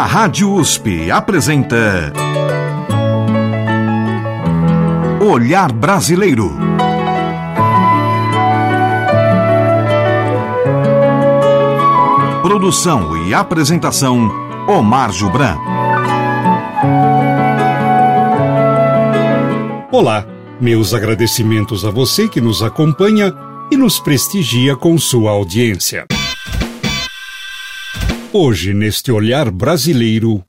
A Rádio USP apresenta Olhar Brasileiro. Produção e apresentação Omar Jubran. Olá, meus agradecimentos a você que nos acompanha e nos prestigia com sua audiência. Hoje, neste olhar brasileiro,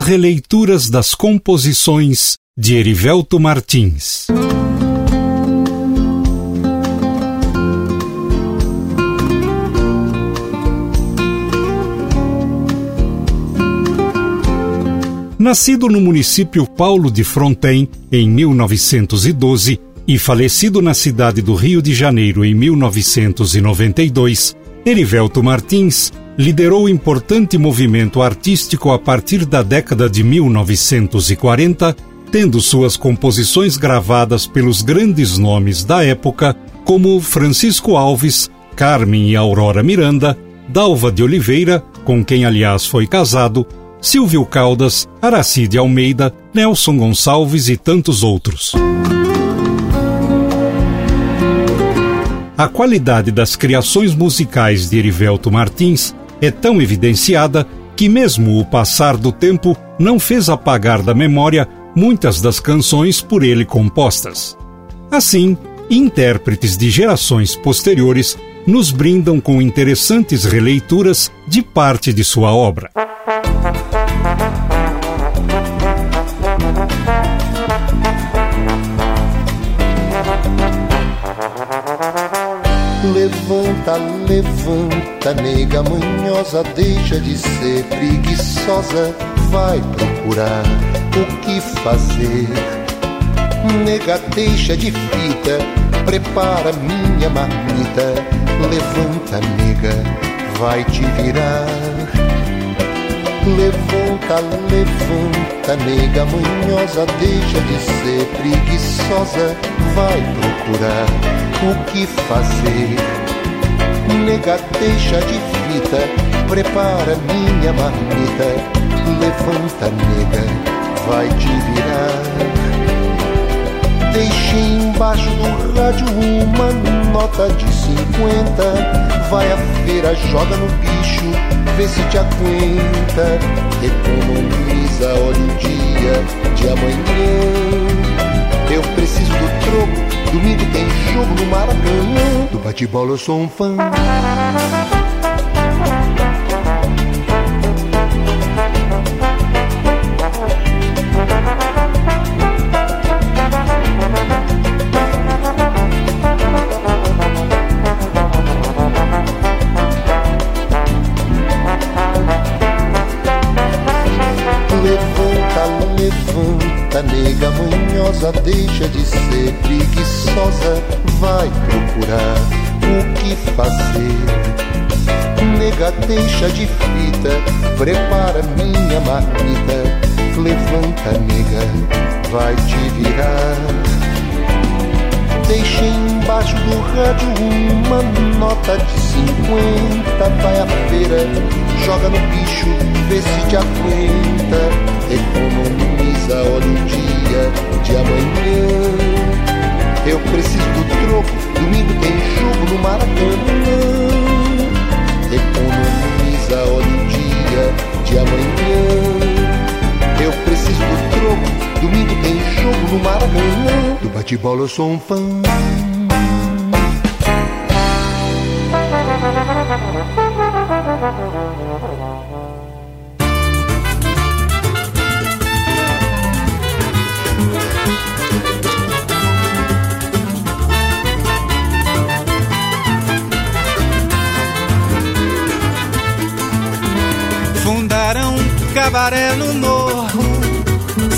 releituras das composições de Erivelto Martins. Nascido no município Paulo de Fronten em 1912 e falecido na cidade do Rio de Janeiro em 1992, Erivelto Martins liderou importante movimento artístico a partir da década de 1940, tendo suas composições gravadas pelos grandes nomes da época, como Francisco Alves, Carmen e Aurora Miranda, Dalva de Oliveira, com quem aliás foi casado, Silvio Caldas, Aracide Almeida, Nelson Gonçalves e tantos outros. A qualidade das criações musicais de Erivelto Martins é tão evidenciada que, mesmo o passar do tempo, não fez apagar da memória muitas das canções por ele compostas. Assim, intérpretes de gerações posteriores nos brindam com interessantes releituras de parte de sua obra. Levanta, levanta, nega manhosa, deixa de ser preguiçosa, vai procurar o que fazer. Nega, deixa de fita, prepara minha marmita. Levanta, nega, vai te virar. Levanta, levanta, nega manhosa, deixa de ser preguiçosa, vai procurar o que fazer. Nega, deixa de fita, prepara minha marmita. Levanta, nega, vai te virar. Deixe embaixo do rádio uma nota de 50. Vai à feira, joga no bicho, vê se te aguenta. Economiza, olha o dia de amanhã. Eu preciso do troco, domingo tem jogo no Maracanã. Do bate-bola eu sou um fã. Procurar o que fazer. Nega, deixa de fita, prepara minha marmita, levanta, nega, vai te virar. Deixa embaixo do rádio uma nota de 50, vai à feira, joga no bicho, vê se te aguenta, economiza, olha o dia de amanhã. Eu preciso do troco, domingo tem jogo no Maracanã. Economiza, olha o dia de amanhã. Eu preciso do troco, domingo tem jogo no Maracanã. Do bate-bola eu sou um fã. Cabaré no morro,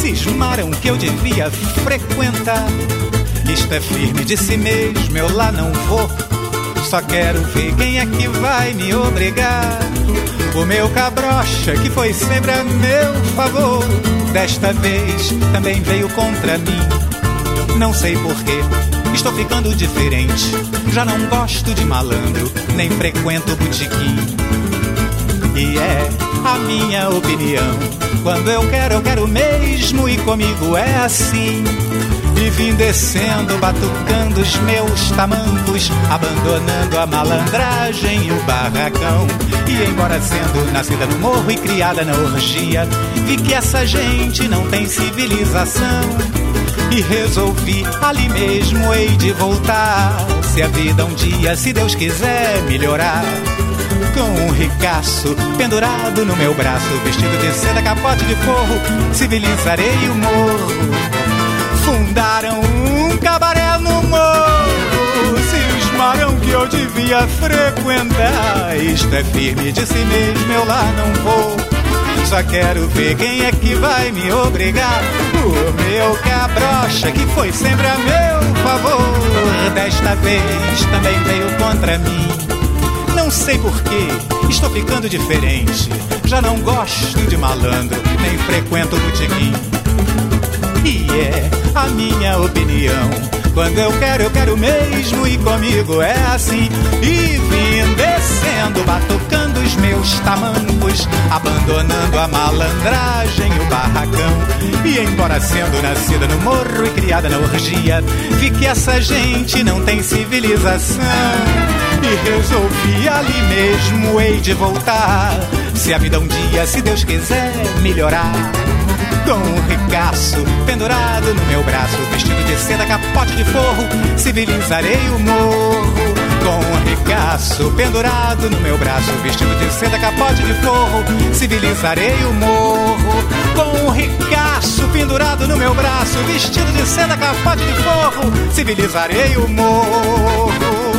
cismaram que eu devia frequentar. Isto é firme de si mesmo, eu lá não vou. Só quero ver quem é que vai me obrigar. O meu cabrocha, que foi sempre a meu favor, desta vez também veio contra mim. Não sei porquê, estou ficando diferente. Já não gosto de malandro, nem frequento botequim. É a minha opinião. Quando eu quero, eu quero mesmo, e comigo é assim. E vim descendo, batucando os meus tamancos, abandonando a malandragem e o barracão. E embora sendo nascida no morro e criada na orgia, vi que essa gente não tem civilização. E resolvi ali mesmo hei de voltar. Se a vida um dia, se Deus quiser, melhorar com um ricaço pendurado no meu braço, vestido de seda, capote de forro, civilizarei o morro fundaram um cabaré no morro. Cismaram que eu devia frequentar. Isto é firme de si mesmo, eu lá não vou. Só quero ver quem é que vai me obrigar. O meu cabrocha, que foi sempre a meu favor, desta vez também veio contra mim. Não sei porquê, estou ficando diferente. Já não gosto de malandro, nem frequento botequim. E é a minha opinião. Quando eu quero, eu quero mesmo e comigo é assim. E vim descendo, batucando os meus tamancos, abandonando a malandragem, o barracão. E embora sendo nascida no morro e criada na orgia, vi que essa gente não tem civilização. E resolvi ali mesmo, hei de voltar. Se a vida um dia, se Deus quiser, melhorar com um ricaço pendurado no meu braço, vestido de seda, capote de forro, civilizarei o morro. Com um ricaço pendurado no meu braço, vestido de seda, capote de forro, civilizarei o morro. Com um ricaço pendurado no meu braço, vestido de seda, capote de forro, civilizarei o morro.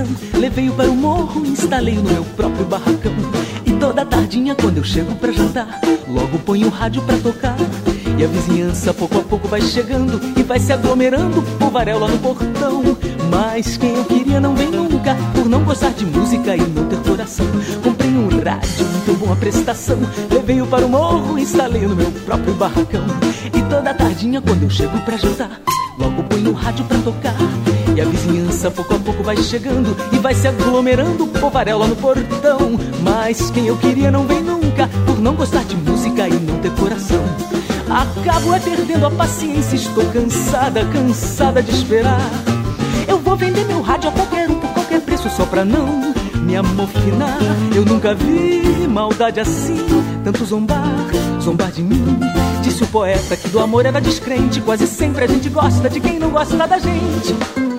Prestação. Levei-o para o morro, instalei-o no meu próprio barracão. E toda tardinha, quando eu chego para jantar, logo ponho o rádio para tocar. E a vizinhança pouco a pouco vai chegando e vai se aglomerando, varel lá no portão. Mas quem eu queria não vem nunca, por não gostar de música e não ter coração. Comprei um rádio, muito bom a prestação. Levei-o para o morro, instalei no meu próprio barracão. E toda tardinha, quando eu chego pra jantar, logo ponho o rádio pra tocar. E a vizinhança pouco a pouco vai chegando e vai se aglomerando, povarel no portão. Mas quem eu queria não vem nunca, por não gostar de música e não ter coração. Acabo é perdendo a paciência, estou cansada, cansada de esperar. Eu vou vender meu rádio a qualquer um por qualquer preço só pra não me amofinar. Eu nunca vi maldade assim, tanto zombar, zombar de mim. Disse o poeta que do amor era descrente, quase sempre a gente gosta de quem não gosta da gente.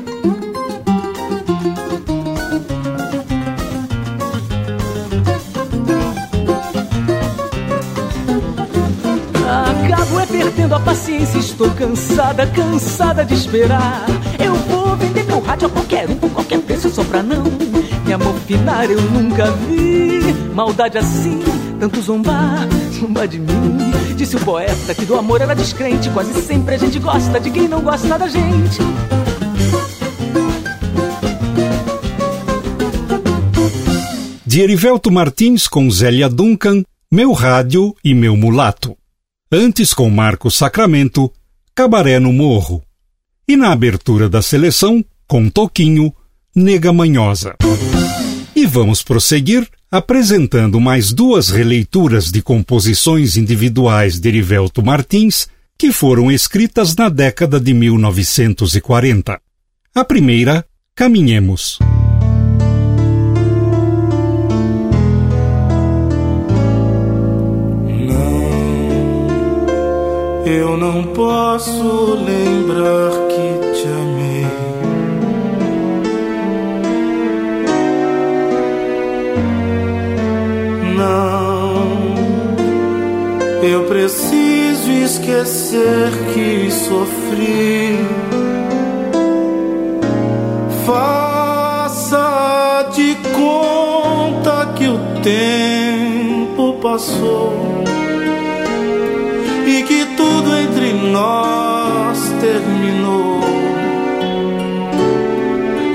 Perdendo a paciência, estou cansada, cansada de esperar. Eu vou vender meu rádio a qualquer um, por qualquer preço, só pra não me amofinar. Eu nunca vi maldade assim, tanto zombar, zombar de mim. Disse o poeta que do amor era descrente, quase sempre a gente gosta de quem não gosta da gente. De Erivelto Martins com Zélia Duncan, Meu Rádio e Meu Mulato. Antes com Marcos Sacramento, Cabaré no Morro. E na abertura da seleção, com Toquinho, Nega Manhosa. E vamos prosseguir apresentando mais duas releituras de composições individuais de Erivelto Martins que foram escritas na década de 1940. A primeira, Caminhemos. Eu não posso lembrar que te amei. Não, eu preciso esquecer que sofri. Faça de conta que o tempo passou tudo entre nós terminou.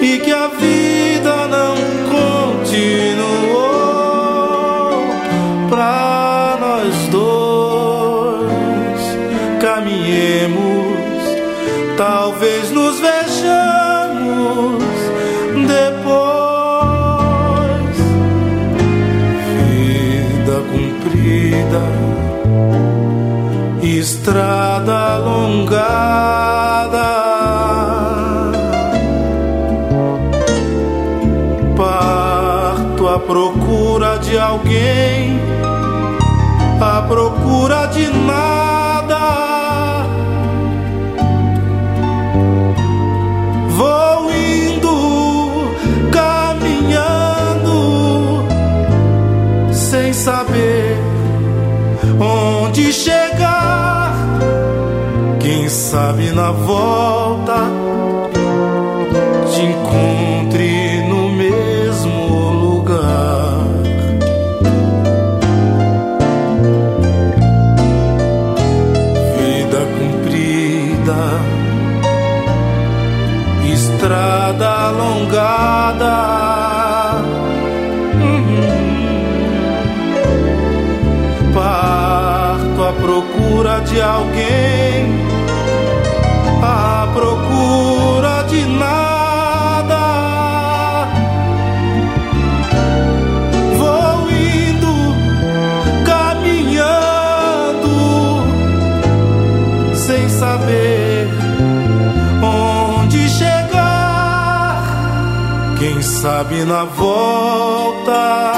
E que a vida não continuou para nós dois. Caminhemos talvez nos vejamos depois. Vida cumprida estrada alongada. Parto à procura de alguém, à procura de sabe sabe na volta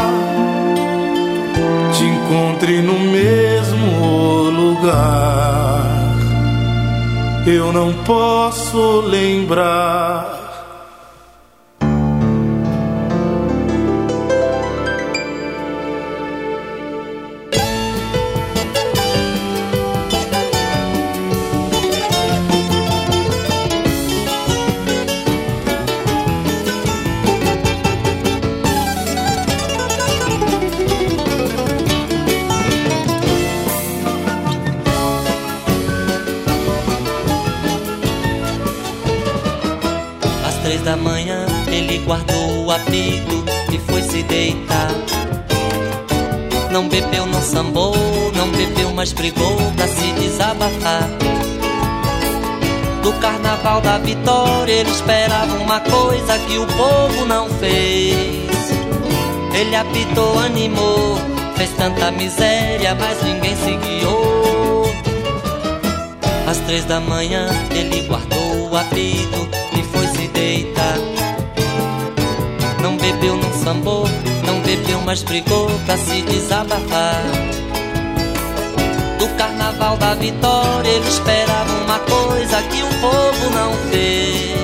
te encontre no mesmo lugar. Eu não posso lembrar. Guardou o apito e foi se deitar. Não bebeu, não sambou, não bebeu, mas brigou pra se desabafar. Do carnaval da vitória ele esperava uma coisa que o povo não fez. Ele apitou, animou, fez tanta miséria, mas ninguém se guiou. Às três da manhã ele guardou o apito e foi se deitar. Bebeu, não sambou, não bebeu, mas brigou pra se desabafar. Do carnaval da vitória ele esperava uma coisa que o povo não fez.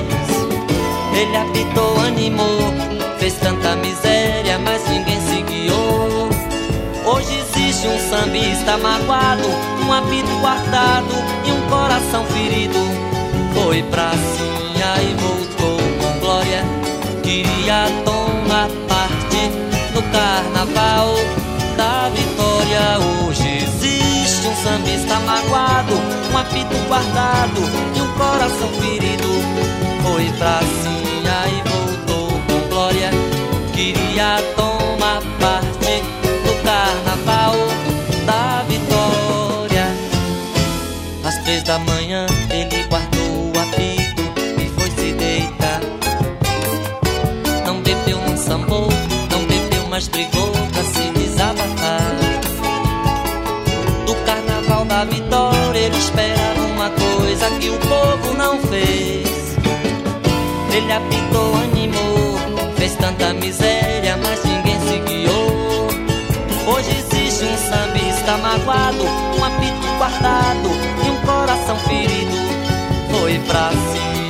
Ele apitou, animou, fez tanta miséria, mas ninguém se guiou. Hoje existe um sambista magoado, um apito guardado e um coração ferido. Foi pra Sinha e voltou com glória. Queria tomar carnaval da vitória. Hoje existe um sambista magoado, um apito guardado e um coração ferido. Foi pra Sinha e voltou com glória. Queria tomar que o povo não fez. Ele apitou, animou, fez tanta miséria, mas ninguém se guiou. Hoje existe um sambista magoado, um apito guardado e um coração ferido. Foi pra Sinha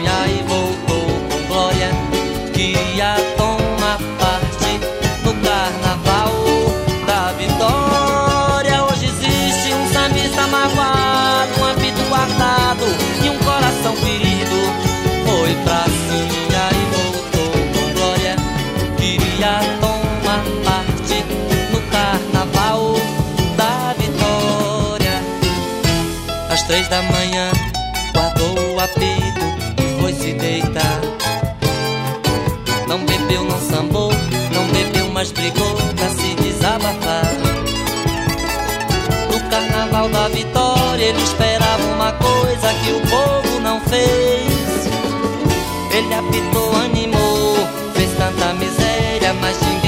três da manhã, guardou o apito e foi se deitar. Não bebeu, não sambou, não bebeu, mas brigou pra se desabafar. carnaval da vitória ele esperava uma coisa que o povo não fez. Ele apitou, animou, fez tanta miséria, mas ninguém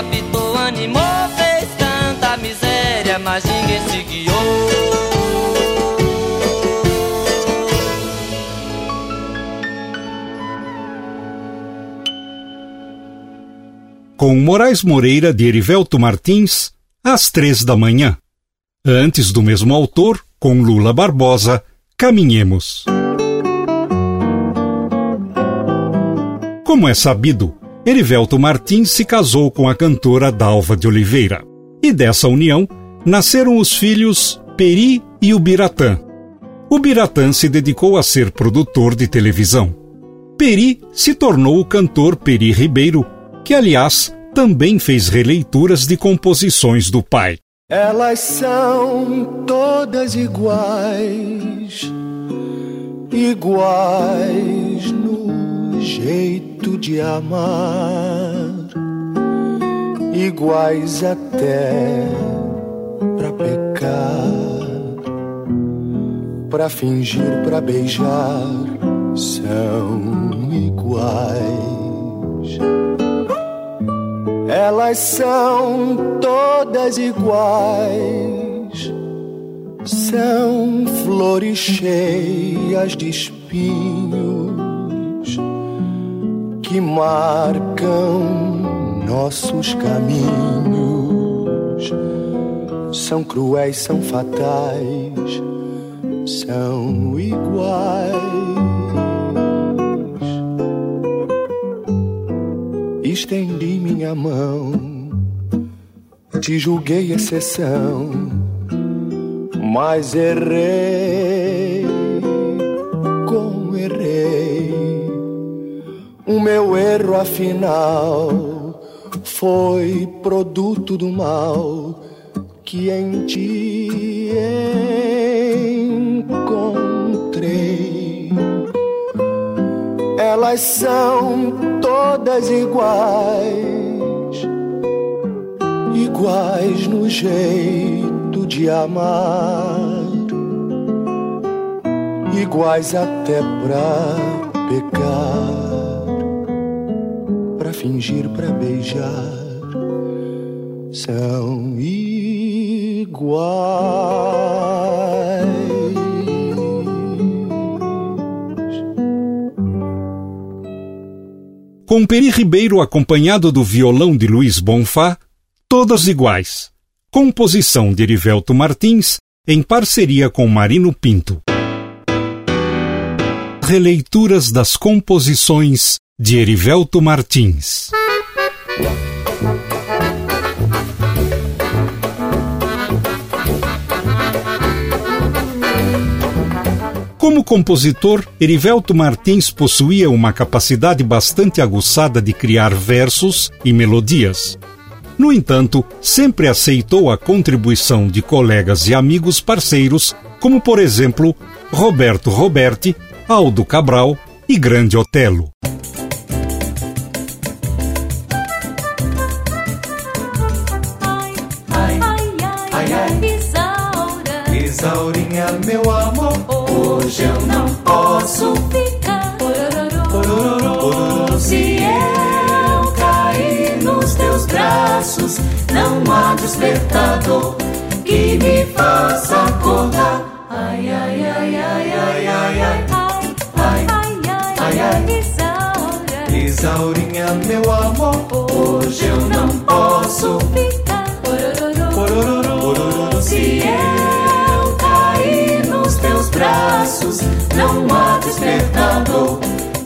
apitou, animou, fez tanta miséria, mas ninguém se guiou. com Moraes Moreira de Erivelto Martins, às três da manhã. Antes do mesmo autor, com Lula Barbosa, Caminhemos. Como é sabido, Erivelto Martins se casou com a cantora Dalva de Oliveira. E dessa união nasceram os filhos Peri e Ubiratã. O Biratã se dedicou a ser produtor de televisão. Peri se tornou o cantor Peri Ribeiro, que aliás também fez releituras de composições do pai. Elas são todas iguais, iguais no jeito de amar, iguais até pra pecar, pra fingir, pra beijar, são iguais. Elas são todas iguais, são flores cheias de espinhos que marcam nossos caminhos. São cruéis, são fatais, são iguais. Estendi minha mão, te julguei exceção, mas errei, O meu erro afinal foi produto do mal que em ti encontrei. Elas são todas iguais, iguais no jeito de amar, iguais até pra pecar, fingir, pra beijar, são iguais. Com Peri Ribeiro acompanhado do violão de Luiz Bonfá, todas iguais. Composição de Erivelto Martins em parceria com Marino Pinto. Releituras das composições de Erivelto Martins. Como compositor, Erivelto Martins possuía uma capacidade bastante aguçada de criar versos e melodias. No entanto, sempre aceitou a contribuição de colegas e amigos parceiros, como por exemplo Roberto Roberti, Aldo Cabral e Grande Otelo. Isaura, Isaurinha, meu amor, hoje eu não posso ficar. Se eu cair nos teus braços, não há despertador que me faça acordar. Ai, ai, ai, ai, ai, ai, ai. Ai, ai, ai, ai, Isaurinha, meu amor, hoje eu não posso ficar. Braços, não há despertador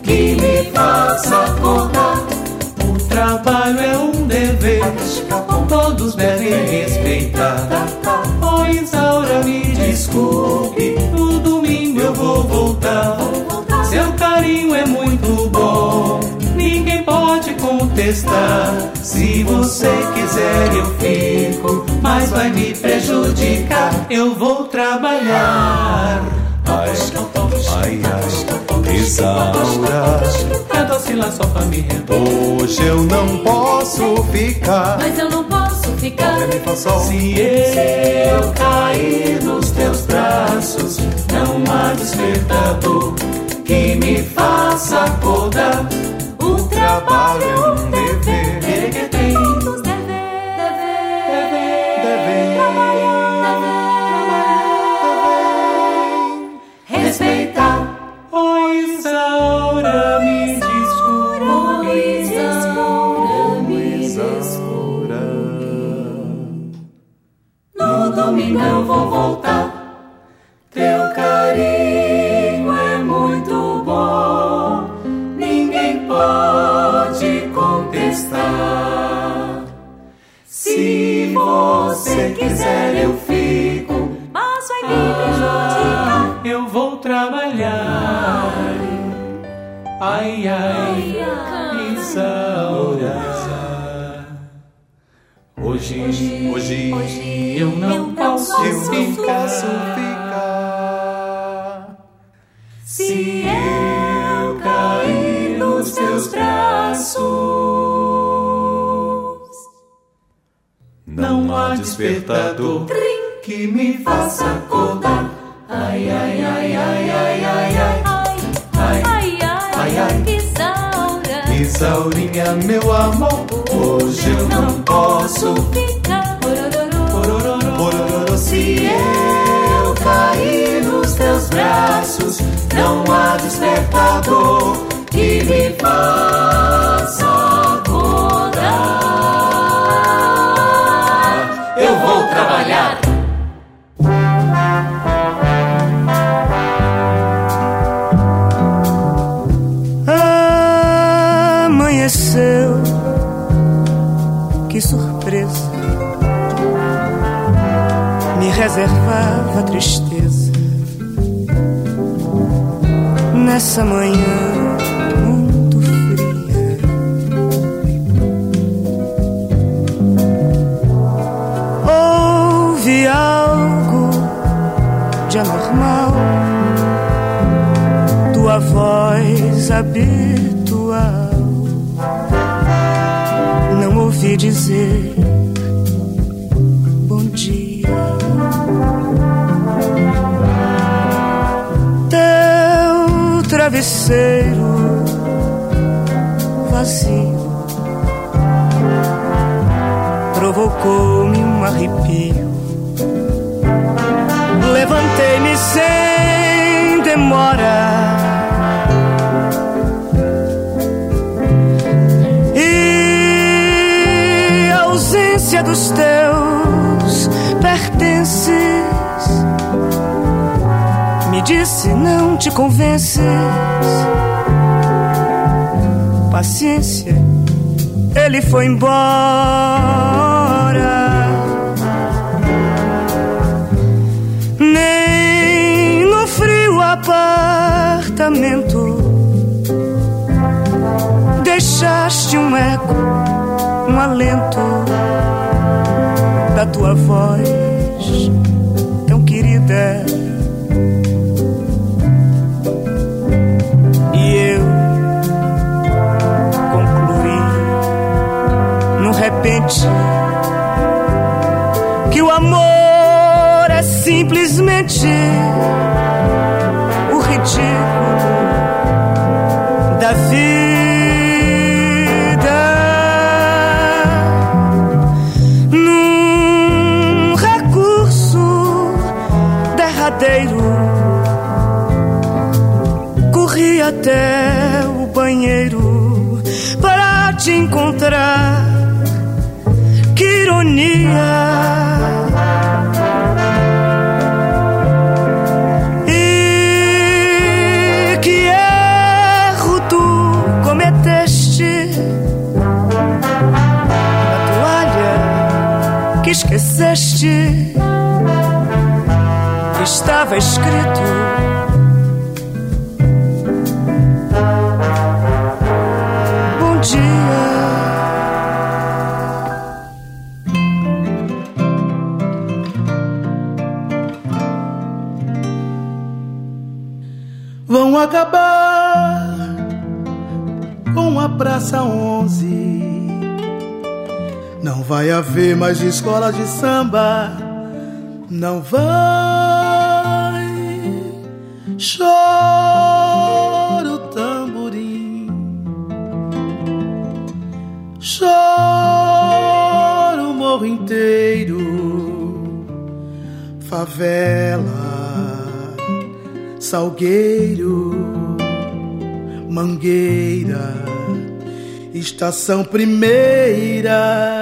que me faça acordar. o trabalho é um dever, todos devem respeitar. Oh, Isaura, me desculpe, no domingo eu vou voltar. Seu carinho é muito bom, ninguém pode contestar. Se você quiser, eu fico, mas eu vou trabalhar. Ai, ai, ai, Isaura. Assim lá só pra me redor. Hoje eu não posso ficar. Mas eu não posso ficar. Se eu cair nos teus braços, não há despertador que me faça acordar. O trabalho é um despertador que me faça acordar. Ai, ai, ai, ai, ai, ai, ai. Ai, ai, ai, ai. Isaura. Isaurinha, meu amor, hoje eu não posso. Ficar. Porororô. Porororô, se eu cair nos teus braços, não há despertador que me faça reservava tristeza nessa manhã muito fria. Houve algo de anormal, tua voz habitual. Não ouvi dizer te convences. Paciência, ele foi embora. Nem no frio apartamento deixaste um eco, um alento da tua voz repente que o amor é simplesmente o ridículo da vida. Haver mais escola de samba, não vai. Chora o tamborim, chora o morro inteiro, favela Salgueiro, Mangueira, Estação Primeira.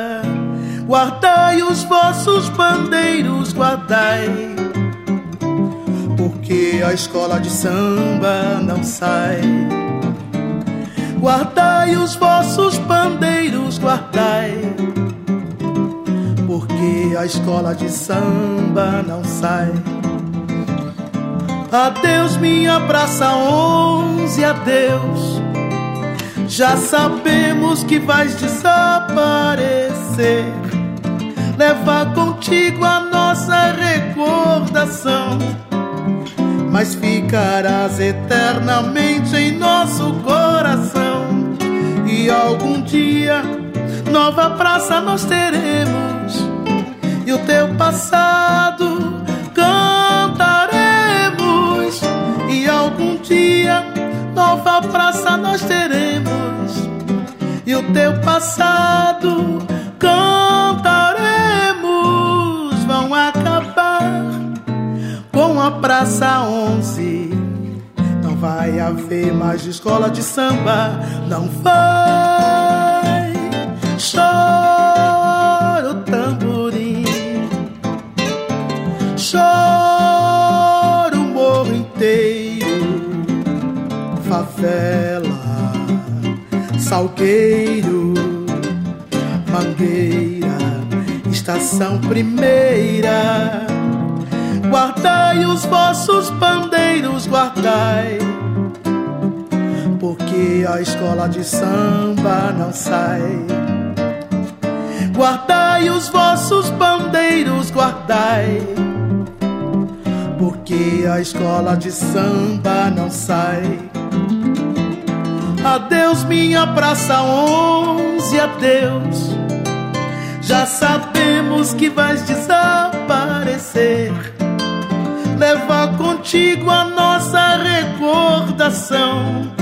Guardai os vossos bandeiros, guardai, porque a escola de samba não sai. Guardai os vossos bandeiros, guardai, porque a escola de samba não sai. Adeus, minha praça onze, adeus. Já sabemos que vais desaparecer. Leva contigo a nossa recordação, mas ficarás eternamente em nosso coração. E algum dia, nova praça nós teremos, e o teu passado dia nova praça nós teremos e o teu passado cantaremos. Praça 11. Não vai haver mais escola de samba, não vai. Chora o tamborim, chora o morro inteiro favela, Salgueiro, Mangueira, Estação Primeira. Guardai os vossos bandeiros, guardai, porque a escola de samba não sai. Guardai os vossos bandeiros, guardai, porque a escola de samba não sai. Adeus, minha praça onze, adeus. Já sabemos que vais desaparecer. Leva contigo a nossa recordação,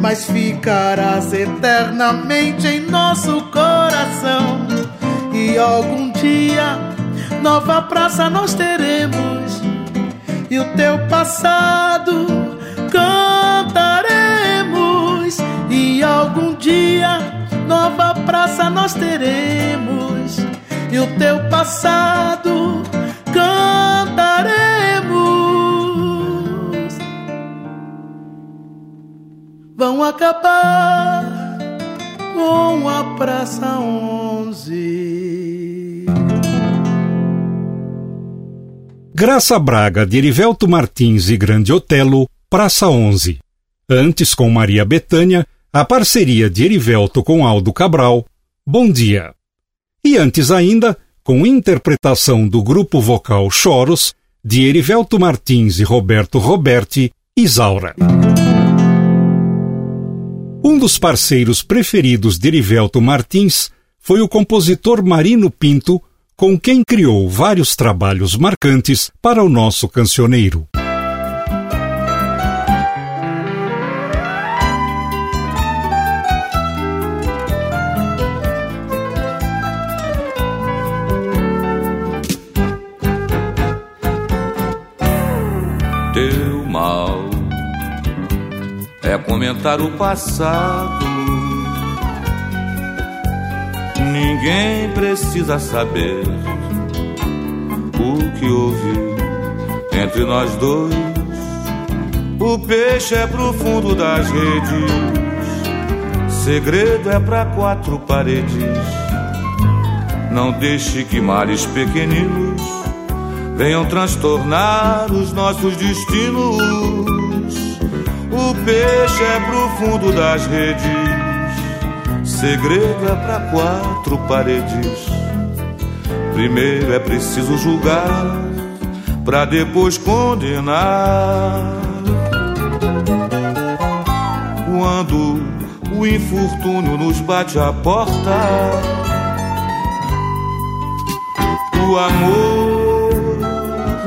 mas ficarás eternamente em nosso coração. E algum dia, nova praça nós teremos, e o teu passado cantaremos. E algum dia nova praça nós teremos. E o teu passado Vão acabar com a Praça 11. Graça Braga, de Erivelto Martins e Grande Otelo, Praça 11. Antes, com Maria Betânia, a parceria de Erivelto com Aldo Cabral, Bom Dia. E antes ainda, com interpretação do grupo vocal Choros, de Erivelto Martins e Roberto Roberti, Isaura. Um dos parceiros preferidos de Erivelto Martins foi o compositor Marino Pinto, com quem criou vários trabalhos marcantes para o nosso cancioneiro. É comentar o passado. Ninguém precisa saber o que houve entre nós dois. O peixe é pro fundo das redes, segredo é para quatro paredes. Não deixe que males pequeninos venham transtornar os nossos destinos. O peixe é pro fundo das redes, segredo é pra quatro paredes. Primeiro é preciso julgar, pra depois condenar. Quando o infortúnio nos bate à porta, o amor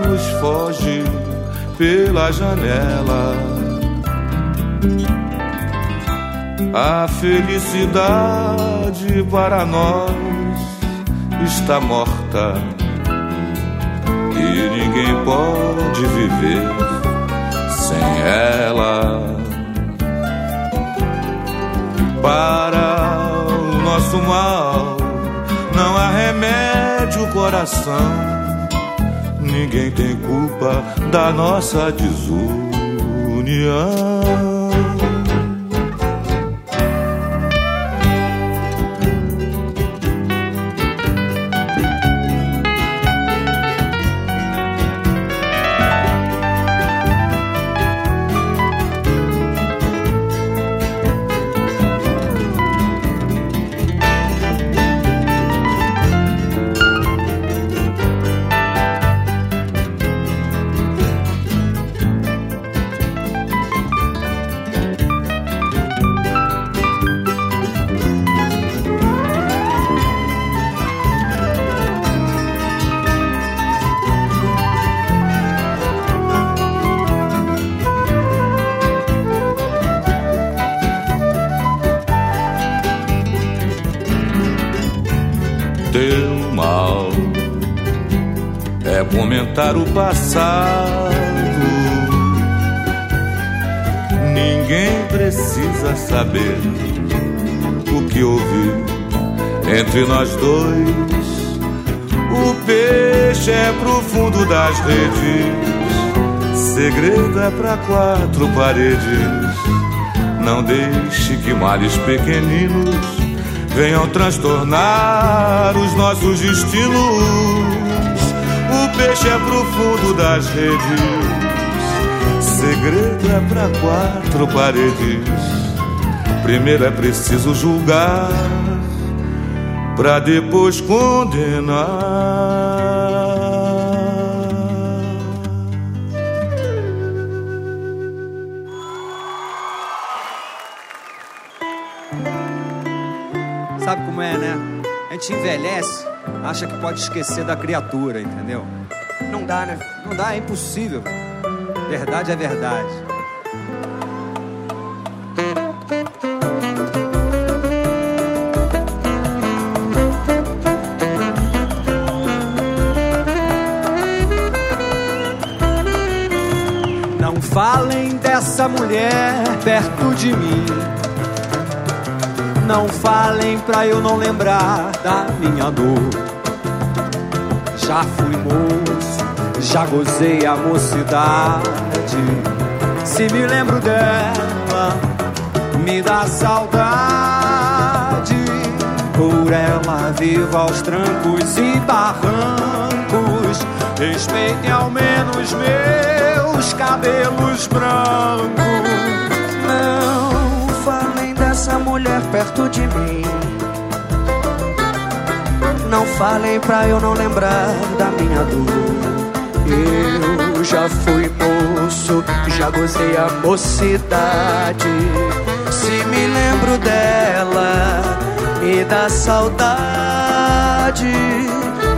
nos foge pela janela. A felicidade para nós está morta e ninguém pode viver sem ela. Para o nosso mal não há remédio, coração. Ninguém tem culpa da nossa desunião. Comentar o passado. Ninguém precisa saber o que houve entre nós dois. O peixe é pro fundo das redes, segredo é pra quatro paredes. Não deixe que males pequeninos venham transtornar os nossos destinos peixe é pro fundo das redes. Segredo é pra quatro paredes. Primeiro é preciso julgar, pra depois condenar. Sabe como é, né? A gente envelhece, acha que pode esquecer da criatura, entendeu? Não dá, né? Não dá, é impossível. Verdade é verdade. Não falem dessa mulher perto de mim. Não falem pra eu não lembrar da minha dor. Já fui moço, já gozei a mocidade. Se me lembro dela, me dá saudade. Por ela vivo aos trancos e barrancos. Respeitem ao menos meus cabelos brancos. Não falem dessa mulher perto de mim não falem pra eu não lembrar da minha dor. Eu já fui moço, já gozei a mocidade. Se me lembro dela, me dá saudade.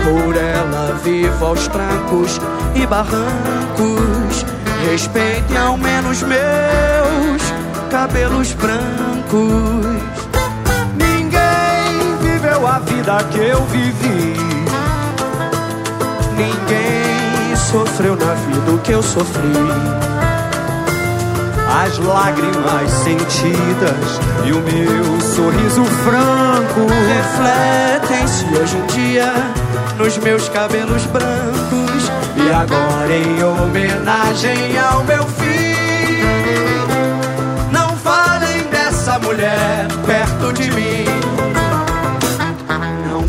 Por ela vivo aos trancos e barrancos. Respeitem ao menos meus cabelos brancos a vida que eu vivi. Ninguém sofreu na vida o que eu sofri. As lágrimas sentidas e o meu sorriso franco refletem-se hoje em dia nos meus cabelos brancos. E agora, em homenagem ao meu filho, não falem dessa mulher perto de mim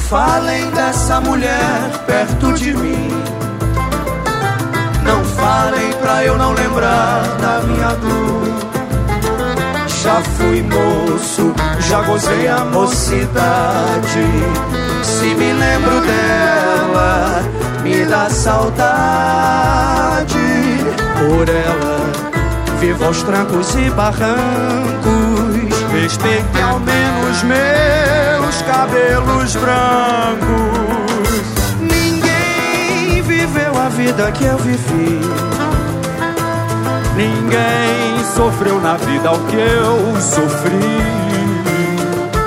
falem dessa mulher perto de mim. Falem pra eu não lembrar da minha dor. Já fui moço, já gozei a mocidade. Se me lembro dela, me dá saudade. Por ela vivo aos trancos e barrancos. Respeite ao menos meus cabelos brancos. Ninguém viveu a vida que eu vivi. Ninguém sofreu na vida o que eu sofri.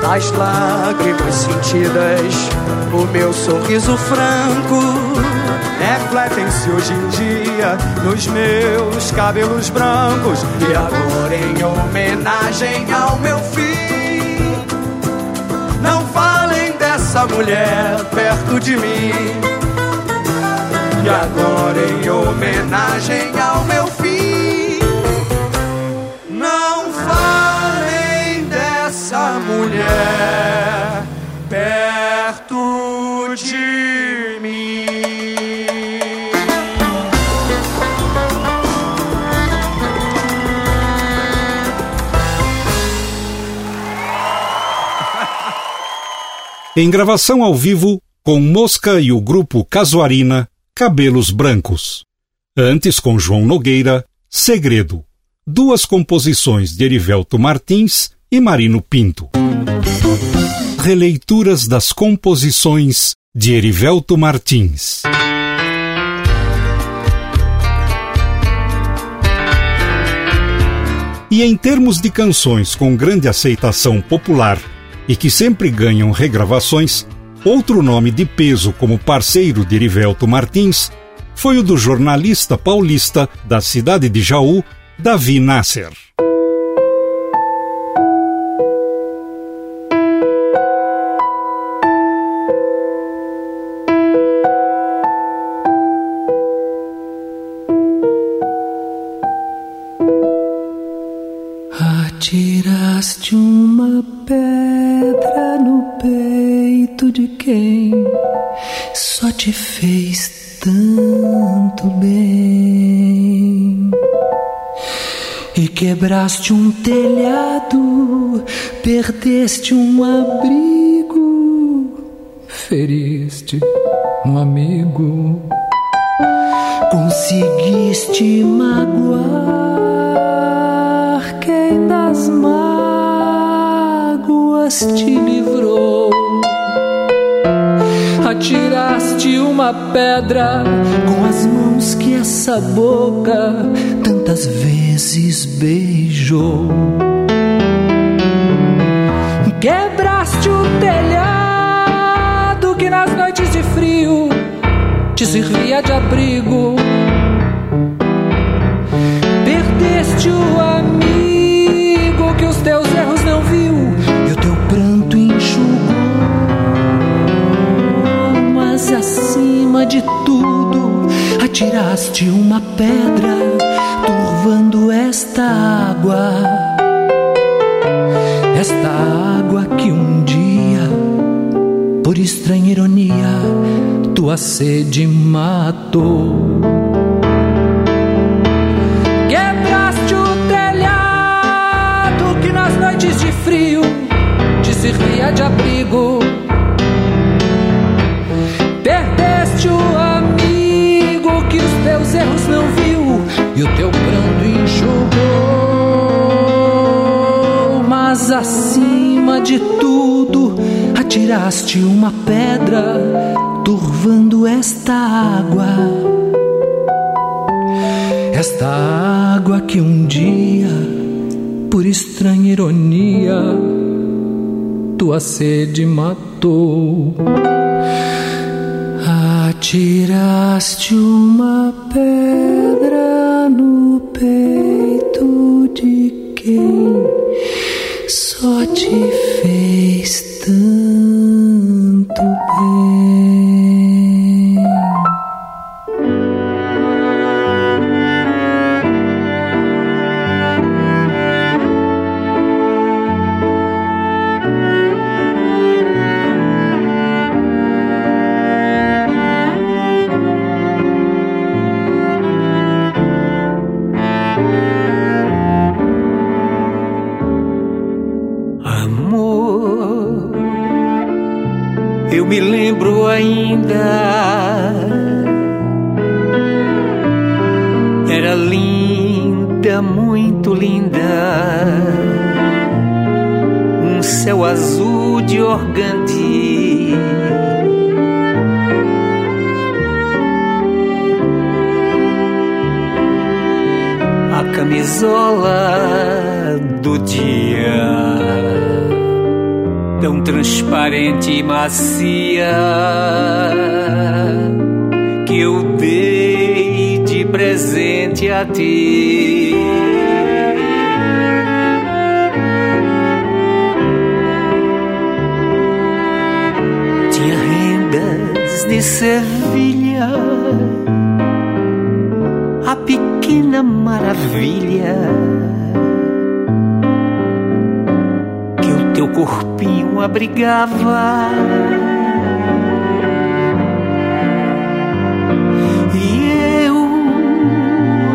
Das lágrimas sentidas, o meu sorriso franco refletem-se hoje em dia nos meus cabelos brancos. E agora, em homenagem ao meu filho, não falem dessa mulher perto de mim. E agora, em homenagem ao meu perto de mim. Em gravação ao vivo, com Mosca e o grupo Casuarina, Cabelos Brancos. Antes, com João Nogueira, Segredo. Duas composições de Erivelto Martins e Marino Pinto. Releituras das composições de Erivelto Martins. E em termos de canções com grande aceitação popular e que sempre ganham regravações, outro nome de peso como parceiro de Erivelto Martins foi o do jornalista paulista da cidade de Jaú, Davi Nasser. Quebraste um telhado, perdeste um abrigo, feriste um amigo. Conseguiste magoar quem das mágoas te livrou. Atiraste uma pedra com as mãos que essa boca tantas vezes beijou. Quebraste o telhado que nas noites de frio te servia de abrigo. Perdeste o amigo pedra, turvando esta água. Esta água que um dia, por estranha ironia, tua sede matou. Quebraste o telhado que nas noites de frio te servia de abrigo. De tudo, atiraste uma pedra turvando esta água. Esta água que um dia, por estranha ironia, tua sede matou. Atiraste uma me lembro ainda. Era linda muito linda, um céu azul de organdi. A camisola do dia, tão transparente e macia, que eu dei de presente a ti. Tinha rendas de Sevilha, a pequena maravilha teu corpinho abrigava. E eu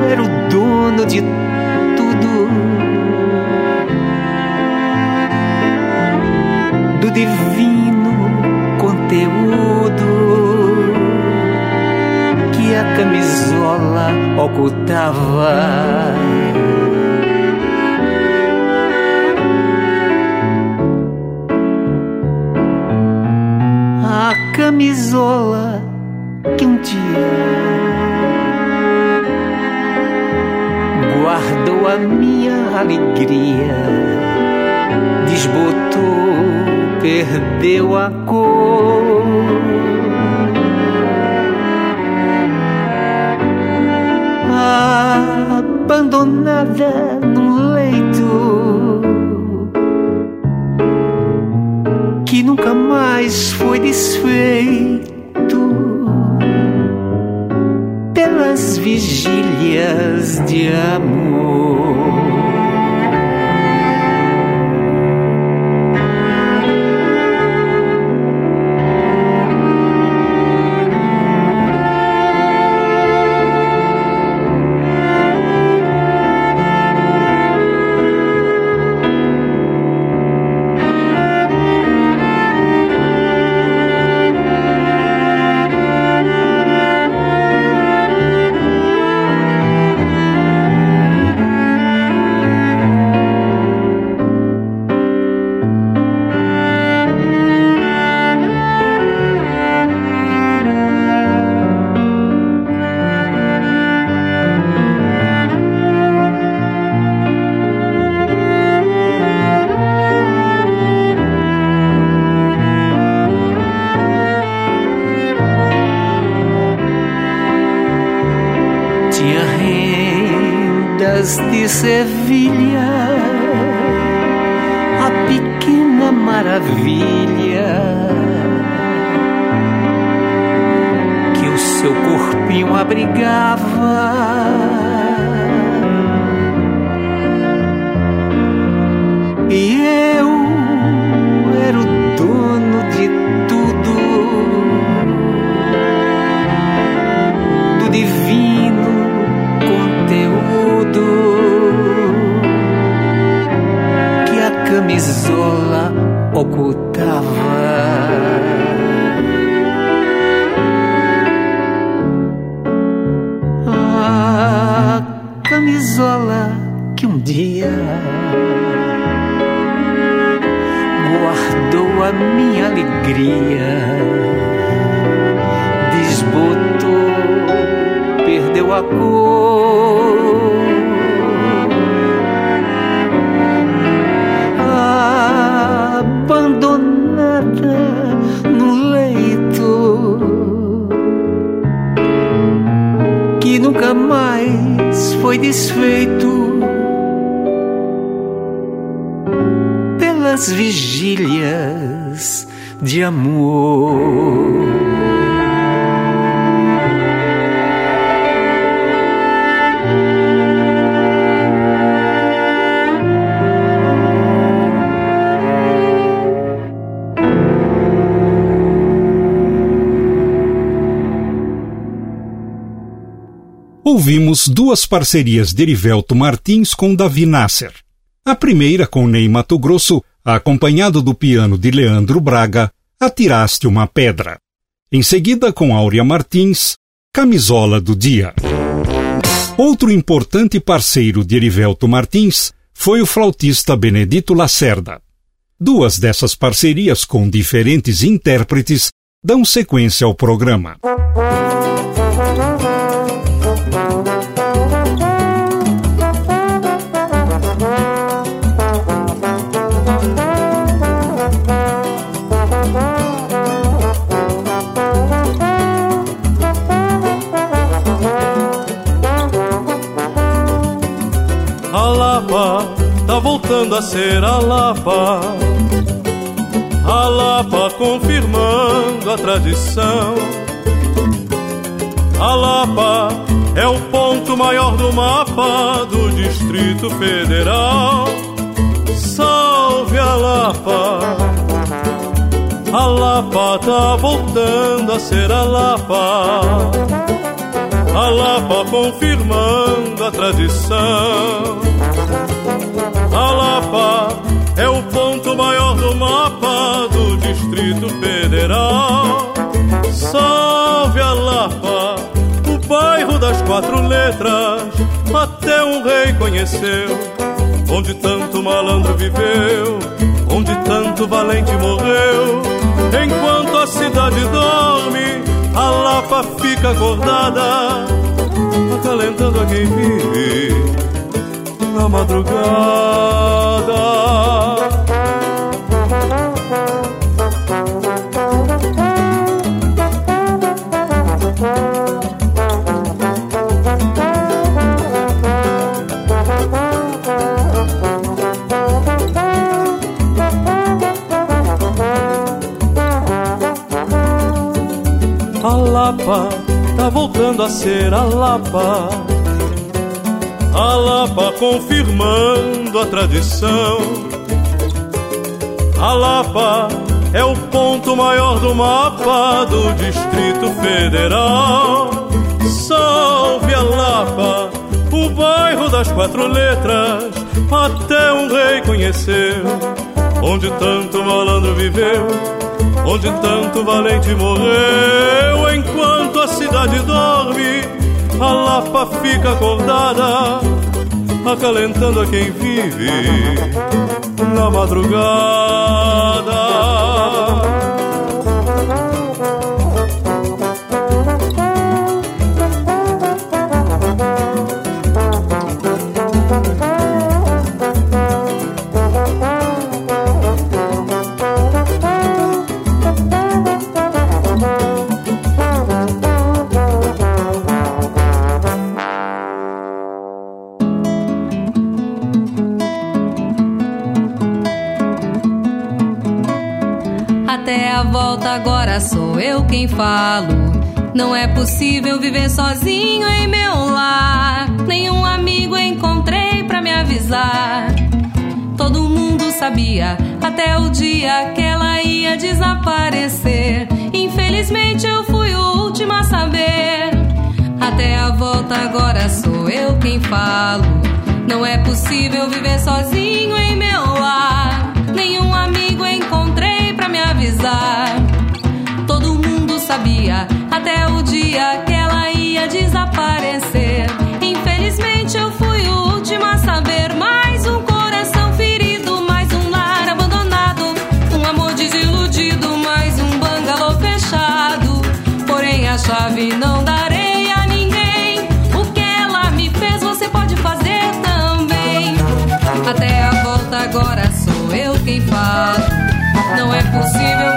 era o dono de tudo, do divino conteúdo que a camisola ocultava. Camisola que um dia guardou a minha alegria, desbotou, perdeu a cor. Abandonada foi desfeito pelas vigílias de amor. Abrigava. Duas parcerias de Erivelto Martins com Davi Nasser. A primeira com Ney Mato Grosso, acompanhado do piano de Leandro Braga, Atiraste uma Pedra. Em seguida, com Áurea Martins, Camisola do Dia. Outro importante parceiro de Erivelto Martins foi o flautista Benedito Lacerda. Duas dessas parcerias com diferentes intérpretes dão sequência ao programa. A ser a Lapa. A Lapa confirmando a tradição. A Lapa é o ponto maior do mapa do Distrito Federal. Salve a Lapa! A Lapa tá voltando a ser a Lapa. A Lapa confirmando a tradição. A Lapa é o ponto maior do mapa do Distrito Federal. Salve a Lapa, o bairro das quatro letras, até um rei conheceu. Onde tanto malandro viveu, onde tanto valente morreu. Enquanto a cidade dorme, a Lapa fica acordada, acalentando a quem vive na madrugada. A Lapa tá voltando a ser a Lapa a Lapa confirmando a tradição. A Lapa é o ponto maior do mapa do Distrito Federal. Salve a Lapa, o bairro das quatro letras, até um rei conheceu. Onde tanto malandro viveu, onde tanto valente morreu, enquanto a cidade dorme a Lapa fica acordada, acalentando a quem vive na madrugada. Falo. Não é possível viver sozinho em meu lar. Nenhum amigo encontrei para me avisar. Todo mundo sabia até o dia que ela ia desaparecer. Infelizmente eu fui o último a saber. Até a volta agora sou eu quem falo. Não é possível viver sozinho em meu lar. Nenhum amigo encontrei para me avisar sabia até o dia que ela ia desaparecer. Infelizmente eu fui o último a saber. Mais um coração ferido, mais um lar abandonado, um amor desiludido, mais um bangalô fechado. Porém a chave não darei a ninguém. O que ela me fez você pode fazer também. Até a volta agora sou eu quem falo. Não é possível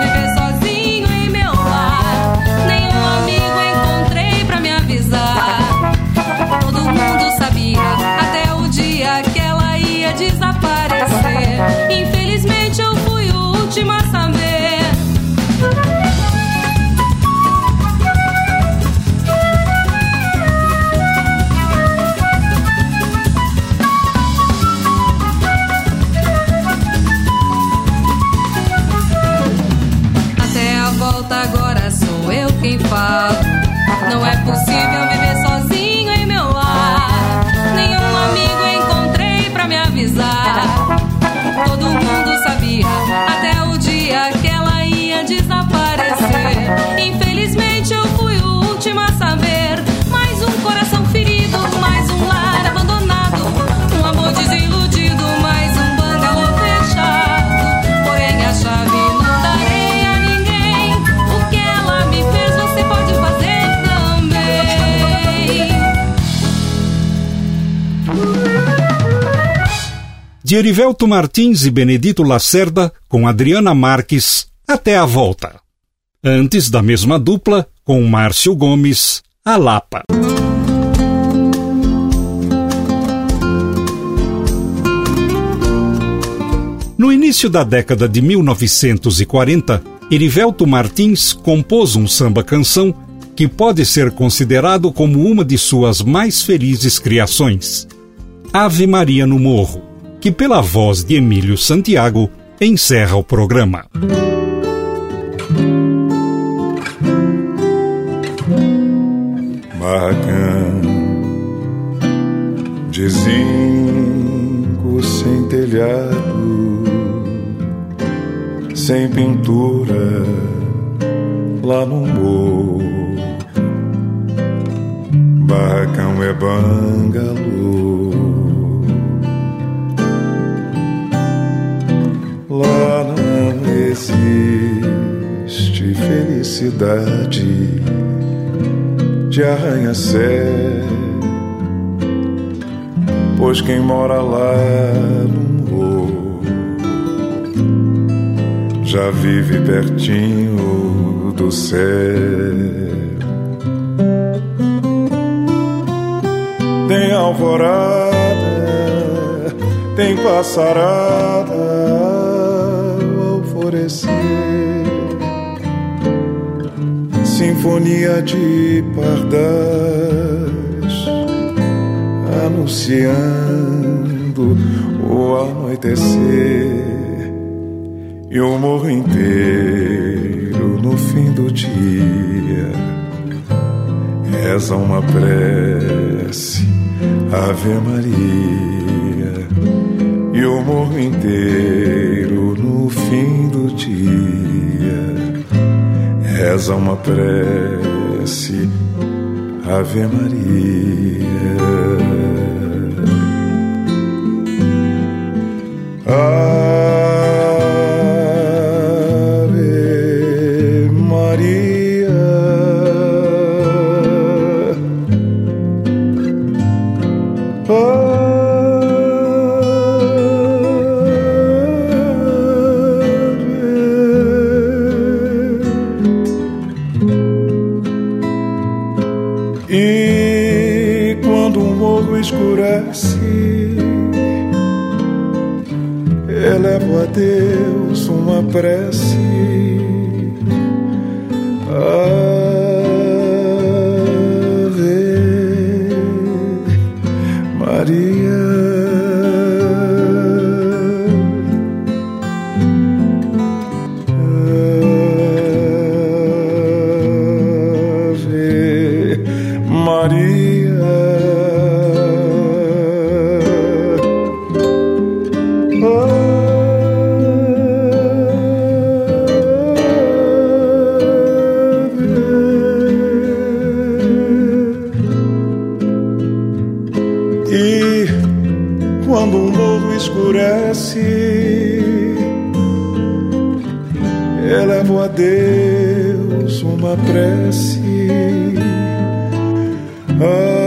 De Erivelto Martins e Benedito Lacerda, com Adriana Marques, Até a Volta. Antes da mesma dupla, com Márcio Gomes, A Lapa. No início da década de 1940, Erivelto Martins compôs um samba-canção que pode ser considerado como uma de suas mais felizes criações. Ave Maria no Morro, que pela voz de Emílio Santiago encerra o programa. Barracão de zinco sem telhado, sem pintura lá no morro. Barracão é bangalô. Lá não existe felicidade de arranha-céu, pois quem mora lá no morro já vive pertinho do céu. Tem alvorada, tem passarada sinfonia de pardais anunciando o anoitecer e o morro inteiro no fim do dia. Reza uma prece Ave Maria e o morro inteiro no fim reza uma prece, Ave Maria. Ave Deus uma prece. Escurece, elevo a Deus uma prece. Ave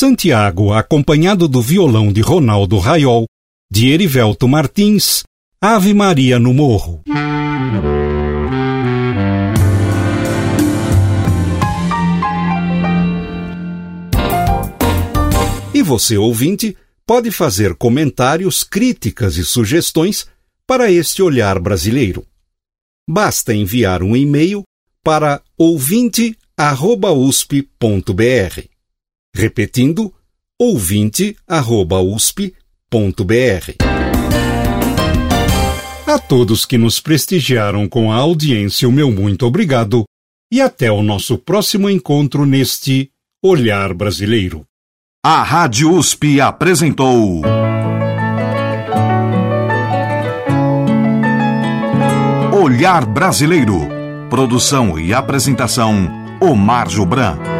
Santiago acompanhado do violão de Ronaldo Raiol, de Erivelto Martins, Ave Maria no Morro. E você, ouvinte, pode fazer comentários, críticas e sugestões para este olhar brasileiro. Basta enviar um e-mail para ouvinte@usp.br. Repetindo, ouvinte@usp.br. A todos que nos prestigiaram com a audiência, o meu muito obrigado e até o nosso próximo encontro neste Olhar Brasileiro. A Rádio USP apresentou. Olhar Brasileiro. Produção e apresentação: Omar Jobran.